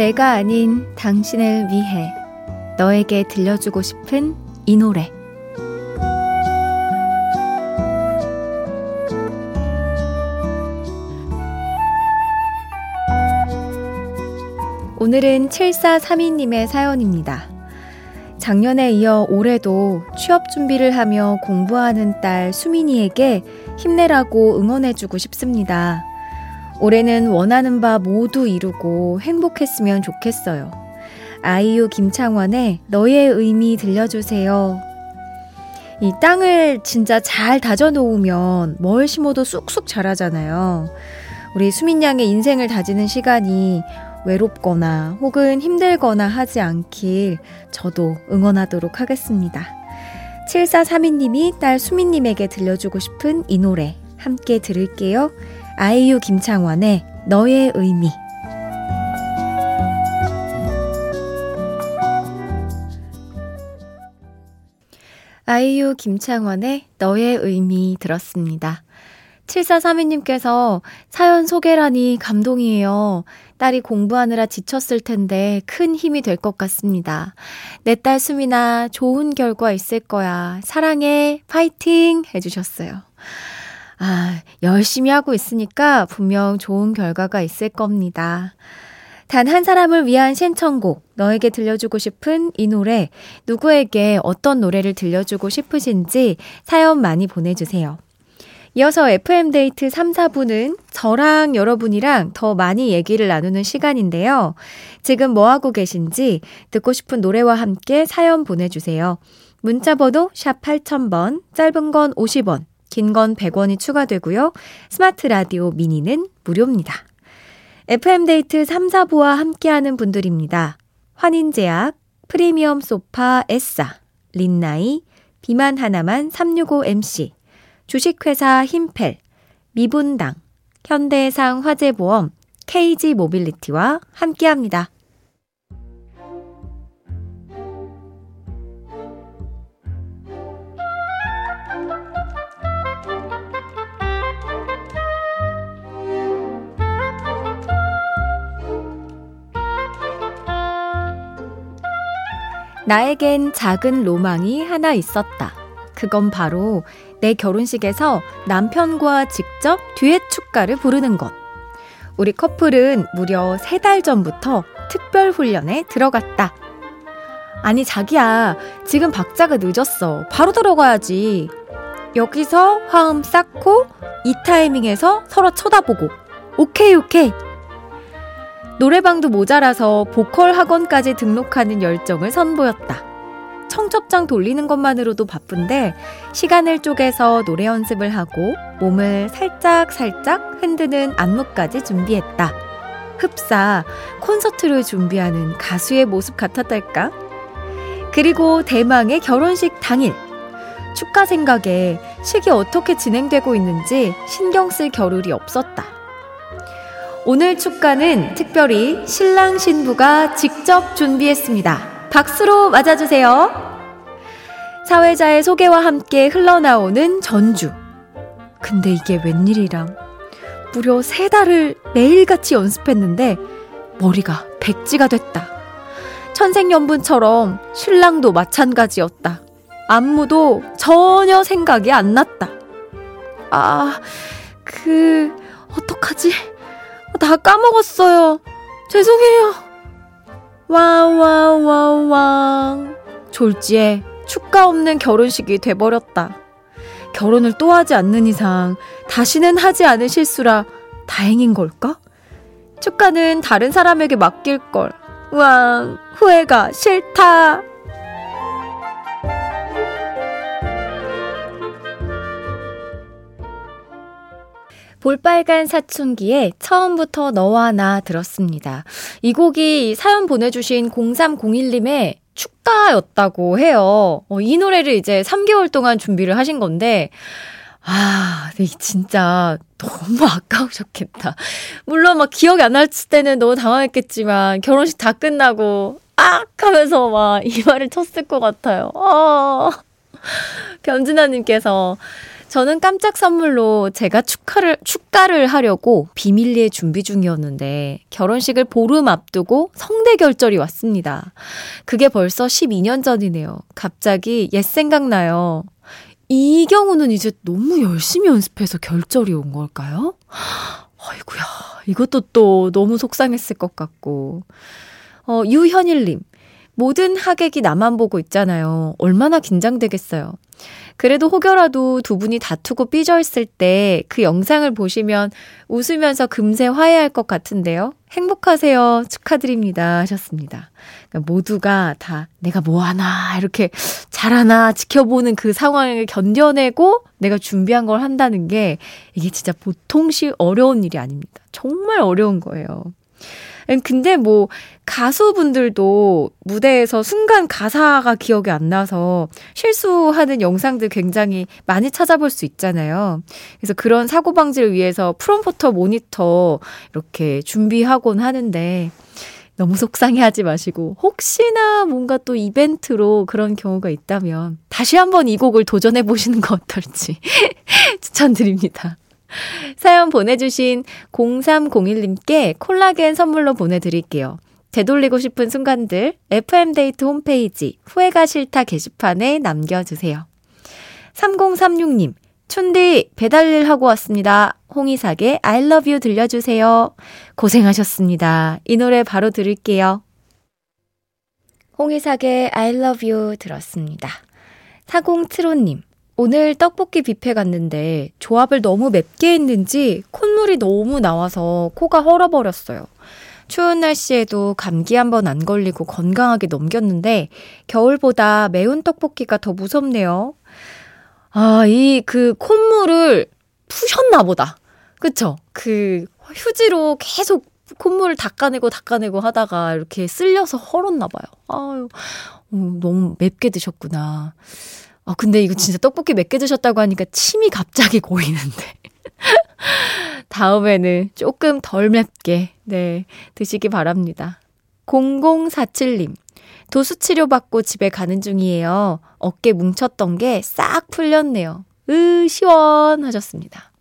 내가 아닌 당신을 위해 너에게 들려주고 싶은 이 노래. 오늘은 7432님의 사연입니다. 작년에 이어 올해도 취업 준비를 하며 공부하는 딸 수민이에게 힘내라고 응원해주고 싶습니다. 올해는 원하는 바 모두 이루고 행복했으면 좋겠어요. 아이유 김창완의 너의 의미 들려주세요. 이 땅을 진짜 잘 다져놓으면 뭘 심어도 쑥쑥 자라잖아요. 우리 수민 양의 인생을 다지는 시간이 외롭거나 혹은 힘들거나 하지 않길 저도 응원하도록 하겠습니다. 7432님이 딸 수민님에게 들려주고 싶은 이 노래 함께 들을게요. 아이유 김창완의 너의 의미 아이유 김창완의 너의 의미 들었습니다. 7432님께서 사연 소개라니 감동이에요. 딸이 공부하느라 지쳤을 텐데 큰 힘이 될 것 같습니다. 내 딸 수민아 좋은 결과 있을 거야. 사랑해. 파이팅 해주셨어요. 아, 열심히 하고 있으니까 분명 좋은 결과가 있을 겁니다. 단 한 사람을 위한 신청곡, 너에게 들려주고 싶은 이 노래, 누구에게 어떤 노래를 들려주고 싶으신지 사연 많이 보내주세요. 이어서 FM데이트 3, 4부는 저랑 여러분이랑 더 많이 얘기를 나누는 시간인데요. 지금 뭐하고 계신지 듣고 싶은 노래와 함께 사연 보내주세요. 문자번호 샵 8000번, 짧은 건 50원, 긴 건 100원이 추가되고요. 스마트 라디오 미니는 무료입니다. FM데이트 3, 4부와 함께하는 분들입니다. 환인제약, 프리미엄 소파 에싸, 린나이, 비만 하나만 365MC, 주식회사 힘펠, 미분당, 현대해상 화재보험, KG 모빌리티와 함께합니다. 나에겐 작은 로망이 하나 있었다. 그건 바로 내 결혼식에서 남편과 직접 듀엣 축가를 부르는 것. 우리 커플은 무려 세 달 전부터 특별 훈련에 들어갔다. 아니, 자기야, 지금 박자가 늦었어. 바로 들어가야지. 여기서 화음 쌓고, 이 타이밍에서 서로 쳐다보고. 오케이, 오케이. 노래방도 모자라서 보컬 학원까지 등록하는 열정을 선보였다. 청첩장 돌리는 것만으로도 바쁜데 시간을 쪼개서 노래 연습을 하고 몸을 살짝 살짝 흔드는 안무까지 준비했다. 흡사 콘서트를 준비하는 가수의 모습 같았달까? 그리고 대망의 결혼식 당일 축가 생각에 식이 어떻게 진행되고 있는지 신경 쓸 겨를이 없었다. 오늘 축가는 특별히 신랑 신부가 직접 준비했습니다. 박수로 맞아주세요. 사회자의 소개와 함께 흘러나오는 전주. 근데 이게 웬일이람. 무려 세 달을 매일같이 연습했는데 머리가 백지가 됐다. 천생연분처럼 신랑도 마찬가지였다. 안무도 전혀 생각이 안 났다. 아, 그, 어떡하지? 다 까먹었어요. 죄송해요. 와와와와. 졸지에 축가 없는 결혼식이 돼버렸다. 결혼을 또 하지 않는 이상 다시는 하지 않을 실수라 다행인 걸까? 축가는 다른 사람에게 맡길 걸. 왕, 후회가 싫다. 볼빨간 사춘기에 처음부터 너와 나 들었습니다. 이 곡이 사연 보내주신 0301님의 축가였다고 해요. 어, 이 노래를 이제 3개월 동안 준비를 하신 건데, 아, 네, 진짜 너무 아까우셨겠다. 물론 막 기억이 안 날 때는 너무 당황했겠지만, 결혼식 다 끝나고, 악! 하면서 막 이 말을 쳤을 것 같아요. 어. 변진아님께서 저는 깜짝 선물로 제가 축하를, 축가를 하려고 비밀리에 준비 중이었는데 결혼식을 보름 앞두고 성대 결절이 왔습니다. 그게 벌써 12년 전이네요. 갑자기 옛 생각나요. 이 경우는 이제 너무 열심히 연습해서 결절이 온 걸까요? 아이구야, 이것도 또 너무 속상했을 것 같고. 어, 유현일님. 모든 하객이 나만 보고 있잖아요. 얼마나 긴장되겠어요. 그래도 혹여라도 두 분이 다투고 삐져 있을 때 그 영상을 보시면 웃으면서 금세 화해할 것 같은데요. 행복하세요. 축하드립니다. 하셨습니다. 그러니까 모두가 다 내가 뭐 하나, 이렇게 잘하나 지켜보는 그 상황을 견뎌내고 내가 준비한 걸 한다는 게 이게 진짜 보통시 어려운 일이 아닙니다. 정말 어려운 거예요. 근데 뭐 가수분들도 무대에서 순간 가사가 기억이 안 나서 실수하는 영상들 굉장히 많이 찾아볼 수 있잖아요. 그래서 그런 사고 방지를 위해서 프롬포터 모니터 이렇게 준비하곤 하는데 너무 속상해 하지 마시고 혹시나 뭔가 또 이벤트로 그런 경우가 있다면 다시 한번 이 곡을 도전해 보시는 거 어떨지 추천드립니다. 사연 보내주신 0301님께 콜라겐 선물로 보내드릴게요. 되돌리고 싶은 순간들 FM데이트 홈페이지 후회가 싫다 게시판에 남겨주세요. 3036님, 춘디 배달일 하고 왔습니다. 홍이삭의 I love you 들려주세요. 고생하셨습니다. 이 노래 바로 들을게요. 홍이삭의 I love you 들었습니다. 4075님, 오늘 떡볶이 뷔페 갔는데 조합을 너무 맵게 했는지 콧물이 너무 나와서 코가 헐어버렸어요. 추운 날씨에도 감기 한 번 안 걸리고 건강하게 넘겼는데 겨울보다 매운 떡볶이가 더 무섭네요. 아, 이 그 콧물을 푸셨나 보다. 그쵸? 그 휴지로 계속 콧물을 닦아내고 닦아내고 하다가 이렇게 쓸려서 헐었나 봐요. 아유, 어, 너무 맵게 드셨구나. 아, 근데 이거 진짜 떡볶이 몇 개 드셨다고 하니까 침이 갑자기 고이는데. 다음에는 조금 덜 맵게, 네, 드시기 바랍니다. 0047님. 도수 치료 받고 집에 가는 중이에요. 어깨 뭉쳤던 게 싹 풀렸네요. 으, 시원하셨습니다.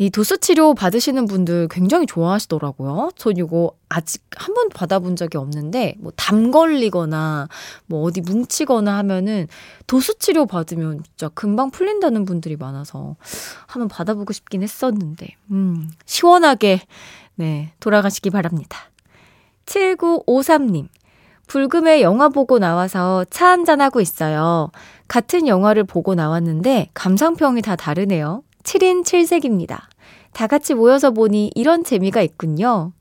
이 도수 치료 받으시는 분들 굉장히 좋아하시더라고요. 전 이거 아직 한 번도 받아본 적이 없는데 뭐 담 걸리거나 뭐 어디 뭉치거나 하면은 도수 치료 받으면 진짜 금방 풀린다는 분들이 많아서 한번 받아보고 싶긴 했었는데 음, 시원하게 네, 돌아가시기 바랍니다. 7953님. 불금에 영화 보고 나와서 차 한잔하고 있어요. 같은 영화를 보고 나왔는데 감상평이 다 다르네요. 7인 7색입니다. 다 같이 모여서 보니 이런 재미가 있군요.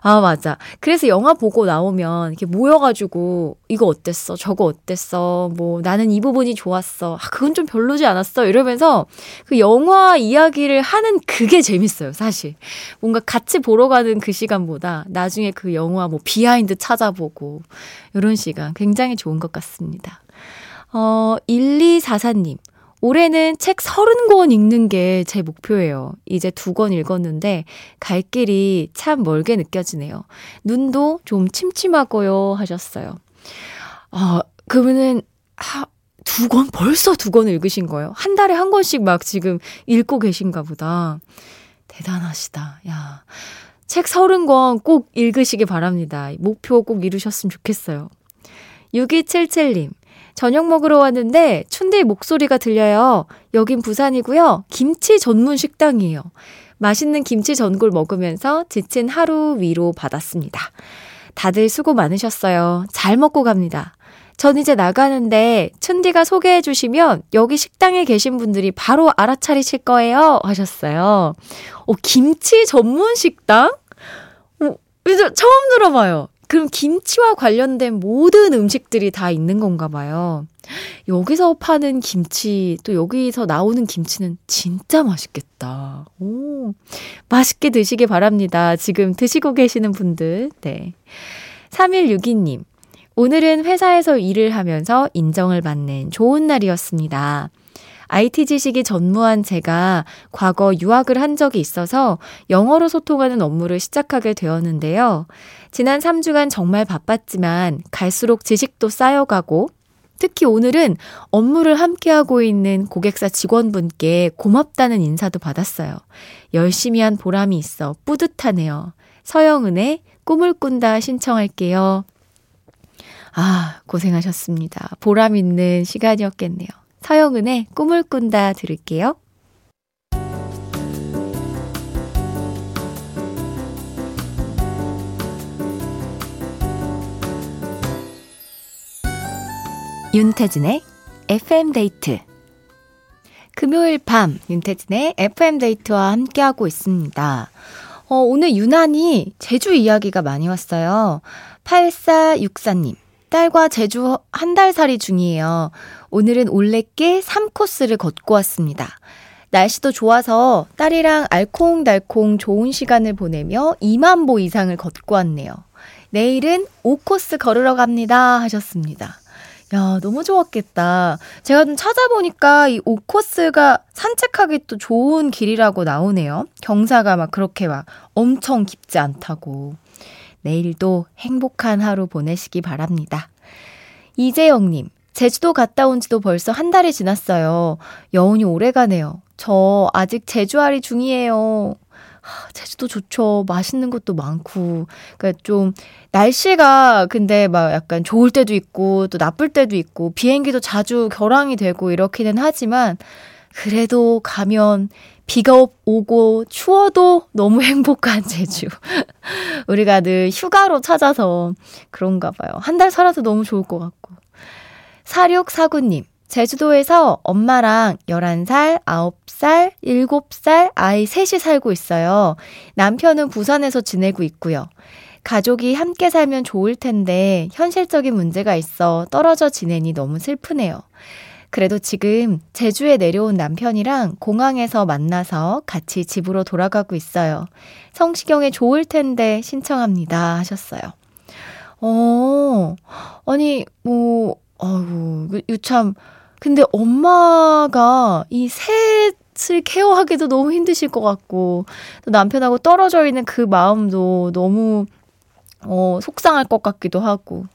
아, 맞아. 그래서 영화 보고 나오면 이렇게 모여가지고 이거 어땠어? 저거 어땠어? 뭐 나는 이 부분이 좋았어. 아, 그건 좀 별로지 않았어? 이러면서 그 영화 이야기를 하는 그게 재밌어요, 사실. 뭔가 같이 보러 가는 그 시간보다 나중에 그 영화 뭐 behind 찾아보고 이런 시간 굉장히 좋은 것 같습니다. 어, 1244님. 올해는 책 30권 읽는 게 제 목표예요. 이제 두 권 읽었는데 갈 길이 참 멀게 느껴지네요. 눈도 좀 침침하고요 하셨어요. 어, 그러면은 하, 두 권, 벌써 두 권을 읽으신 거예요. 한 달에 한 권씩 막 지금 읽고 계신가 보다. 대단하시다. 야. 책 서른 권꼭 읽으시기 바랍니다. 목표 꼭 이루셨으면 좋겠어요. 6277님. 저녁 먹으러 왔는데 춘디 목소리가 들려요. 여긴 부산이고요. 김치 전문 식당이에요. 맛있는 김치 전골 먹으면서 지친 하루 위로 받았습니다. 다들 수고 많으셨어요. 잘 먹고 갑니다. 전 이제 나가는데 춘디가 소개해 주시면 여기 식당에 계신 분들이 바로 알아차리실 거예요. 하셨어요. 어, 김치 전문 식당? 어, 처음 들어봐요. 그럼 김치와 관련된 모든 음식들이 다 있는 건가 봐요. 여기서 파는 김치, 또 여기서 나오는 김치는 진짜 맛있겠다. 오, 맛있게 드시길 바랍니다. 지금 드시고 계시는 분들. 네. 3162님. 오늘은 회사에서 일을 하면서 인정을 받는 좋은 날이었습니다. IT 지식이 전무한 제가 과거 유학을 한 적이 있어서 영어로 소통하는 업무를 시작하게 되었는데요. 지난 3주간 정말 바빴지만 갈수록 지식도 쌓여가고 특히 오늘은 업무를 함께하고 있는 고객사 직원분께 고맙다는 인사도 받았어요. 열심히 한 보람이 있어 뿌듯하네요. 서영은의 꿈을 꾼다 신청할게요. 아, 고생하셨습니다. 보람 있는 시간이었겠네요. 서영은의 꿈을 꾼다 들을게요. 윤태진의 FM데이트 금요일 밤 윤태진의 FM데이트와 함께하고 있습니다. 어, 오늘 유난히 제주 이야기가 많이 왔어요. 8464님. 딸과 제주 한 달 살이 중이에요. 오늘은 올레길 3코스를 걷고 왔습니다. 날씨도 좋아서 딸이랑 알콩달콩 좋은 시간을 보내며 2만 보 이상을 걷고 왔네요. 내일은 5코스 걸으러 갑니다. 하셨습니다. 야, 너무 좋았겠다. 제가 좀 찾아보니까 이 5코스가 산책하기 또 좋은 길이라고 나오네요. 경사가 막 그렇게 막 엄청 깊지 않다고. 내일도 행복한 하루 보내시기 바랍니다. 이재영님, 제주도 갔다 온 지도 벌써 한 달이 지났어요. 여운이 오래 가네요. 저 아직 제주알이 중이에요. 제주도 좋죠. 맛있는 것도 많고. 그러니까 좀 날씨가 근데 막 약간 좋을 때도 있고 또 나쁠 때도 있고 비행기도 자주 결항이 되고 이렇기는 하지만 그래도 가면 비가 오고 추워도 너무 행복한 제주. 우리가 늘 휴가로 찾아서 그런가 봐요. 한 달 살아도 너무 좋을 것 같고. 4649님, 제주도에서 엄마랑 11살, 9살, 7살 아이 셋이 살고 있어요. 남편은 부산에서 지내고 있고요. 가족이 함께 살면 좋을 텐데 현실적인 문제가 있어 떨어져 지내니 너무 슬프네요. 그래도 지금 제주에 내려온 남편이랑 공항에서 만나서 같이 집으로 돌아가고 있어요. 성시경의 좋을 텐데 신청합니다 하셨어요. 어, 아니, 뭐, 아이고, 참. 근데 엄마가 이 셋을 케어하기도 너무 힘드실 것 같고, 또 남편하고 떨어져 있는 그 마음도 너무, 어, 속상할 것 같기도 하고.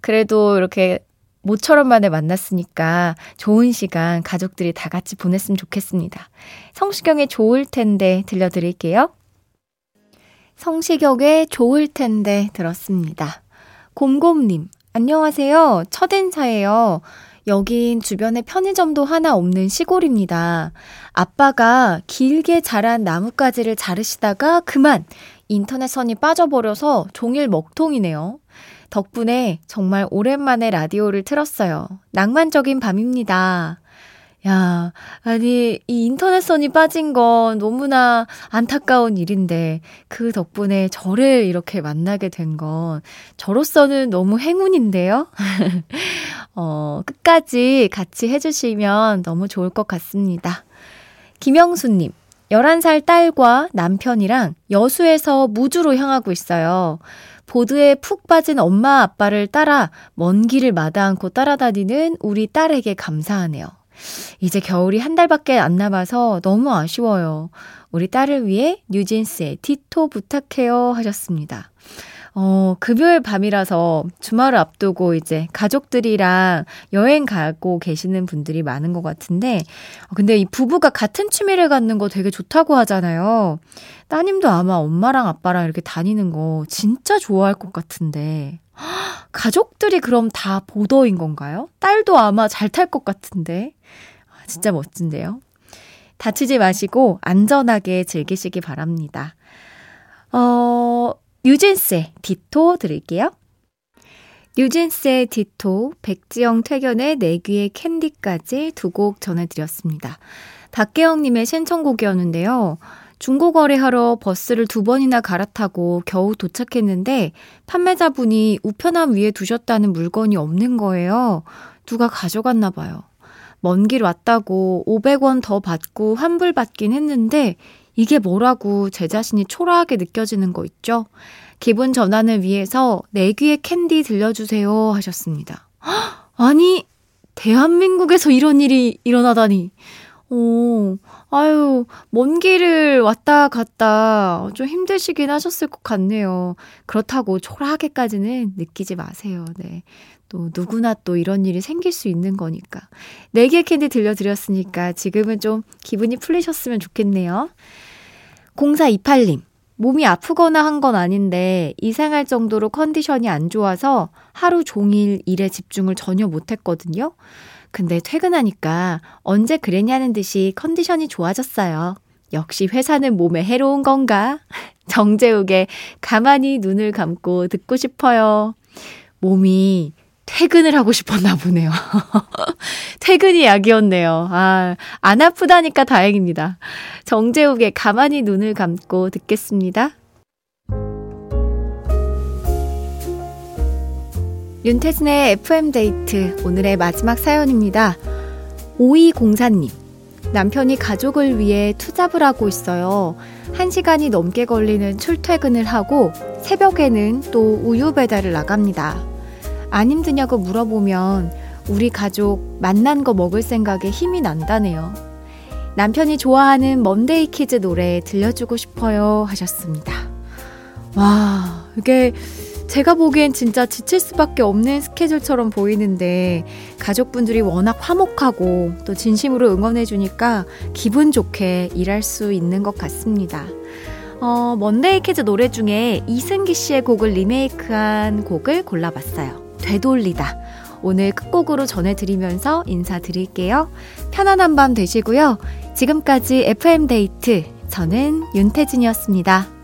그래도 이렇게 모처럼 만에 만났으니까 좋은 시간 가족들이 다 같이 보냈으면 좋겠습니다. 성시경의 좋을 텐데 들려드릴게요. 성시경의 좋을 텐데 들었습니다. 곰곰님, 안녕하세요. 첫 인사예요. 여긴 주변에 편의점도 하나 없는 시골입니다. 아빠가 길게 자란 나뭇가지를 자르시다가 그만 인터넷선이 빠져버려서 종일 먹통이네요. 덕분에 정말 오랜만에 라디오를 틀었어요. 낭만적인 밤입니다. 야, 아니, 이 인터넷선이 빠진 건 너무나 안타까운 일인데, 그 덕분에 저를 이렇게 만나게 된 건, 저로서는 너무 행운인데요? 어, 끝까지 같이 해주시면 너무 좋을 것 같습니다. 김영수님, 11살 딸과 남편이랑 여수에서 무주로 향하고 있어요. 보드에 푹 빠진 엄마 아빠를 따라 먼 길을 마다 않고 따라다니는 우리 딸에게 감사하네요. 이제 겨울이 한 달밖에 안 남아서 너무 아쉬워요. 우리 딸을 위해 뉴진스의 티토 부탁해요 하셨습니다. 어, 금요일 밤이라서 주말을 앞두고 이제 가족들이랑 여행 가고 계시는 분들이 많은 것 같은데, 어, 근데 이 부부가 같은 취미를 갖는 거 되게 좋다고 하잖아요. 따님도 아마 엄마랑 아빠랑 이렇게 다니는 거 진짜 좋아할 것 같은데, 가족들이 그럼 다 보더인 건가요? 딸도 아마 잘 탈 것 같은데, 아, 진짜 멋진데요. 다치지 마시고 안전하게 즐기시기 바랍니다. 어, 뉴진스의 디토 들을게요. 뉴진스의 디토, 백지영 퇴견의 내 귀의 캔디까지 두 곡 전해드렸습니다. 박계영님의 신청곡이었는데요. 중고거래하러 버스를 두 번이나 갈아타고 겨우 도착했는데 판매자분이 우편함 위에 두셨다는 물건이 없는 거예요. 누가 가져갔나 봐요. 먼 길 왔다고 500원 더 받고 환불받긴 했는데 이게 뭐라고 제 자신이 초라하게 느껴지는 거 있죠? 기분 전환을 위해서 내 귀에 캔디 들려주세요 하셨습니다. 아니, 대한민국에서 이런 일이 일어나다니. 오, 아유, 먼 길을 왔다 갔다 좀 힘드시긴 하셨을 것 같네요. 그렇다고 초라하게까지는 느끼지 마세요. 네. 또 누구나 또 이런 일이 생길 수 있는 거니까. 내 귀에 캔디 들려드렸으니까 지금은 좀 기분이 풀리셨으면 좋겠네요. 0428님, 몸이 아프거나 한 건 아닌데 이상할 정도로 컨디션이 안 좋아서 하루 종일 일에 집중을 전혀 못했거든요. 근데 퇴근하니까 언제 그랬냐는 듯이 컨디션이 좋아졌어요. 역시 회사는 몸에 해로운 건가? 정재욱의 가만히 눈을 감고 듣고 싶어요. 몸이 퇴근을 하고 싶었나 보네요. 퇴근이 약이었네요. 아, 안 아프다니까 다행입니다. 정재욱의 가만히 눈을 감고 듣겠습니다. 윤태진의 FM데이트 오늘의 마지막 사연입니다. 5204님. 남편이 가족을 위해 투잡을 하고 있어요. 1시간이 넘게 걸리는 출퇴근을 하고 새벽에는 또 우유 배달을 나갑니다. 안 힘드냐고 물어보면 우리 가족 만난 거 먹을 생각에 힘이 난다네요. 남편이 좋아하는 먼데이 키즈 노래 들려주고 싶어요 하셨습니다. 와, 이게 제가 보기엔 진짜 지칠 수밖에 없는 스케줄처럼 보이는데 가족분들이 워낙 화목하고 또 진심으로 응원해주니까 기분 좋게 일할 수 있는 것 같습니다. 어, 먼데이 키즈 노래 중에 이승기 씨의 곡을 리메이크한 곡을 골라봤어요. 되돌리다. 오늘 끝곡으로 전해드리면서 인사드릴게요. 편안한 밤 되시고요. 지금까지 FM데이트. 저는 윤태진이었습니다.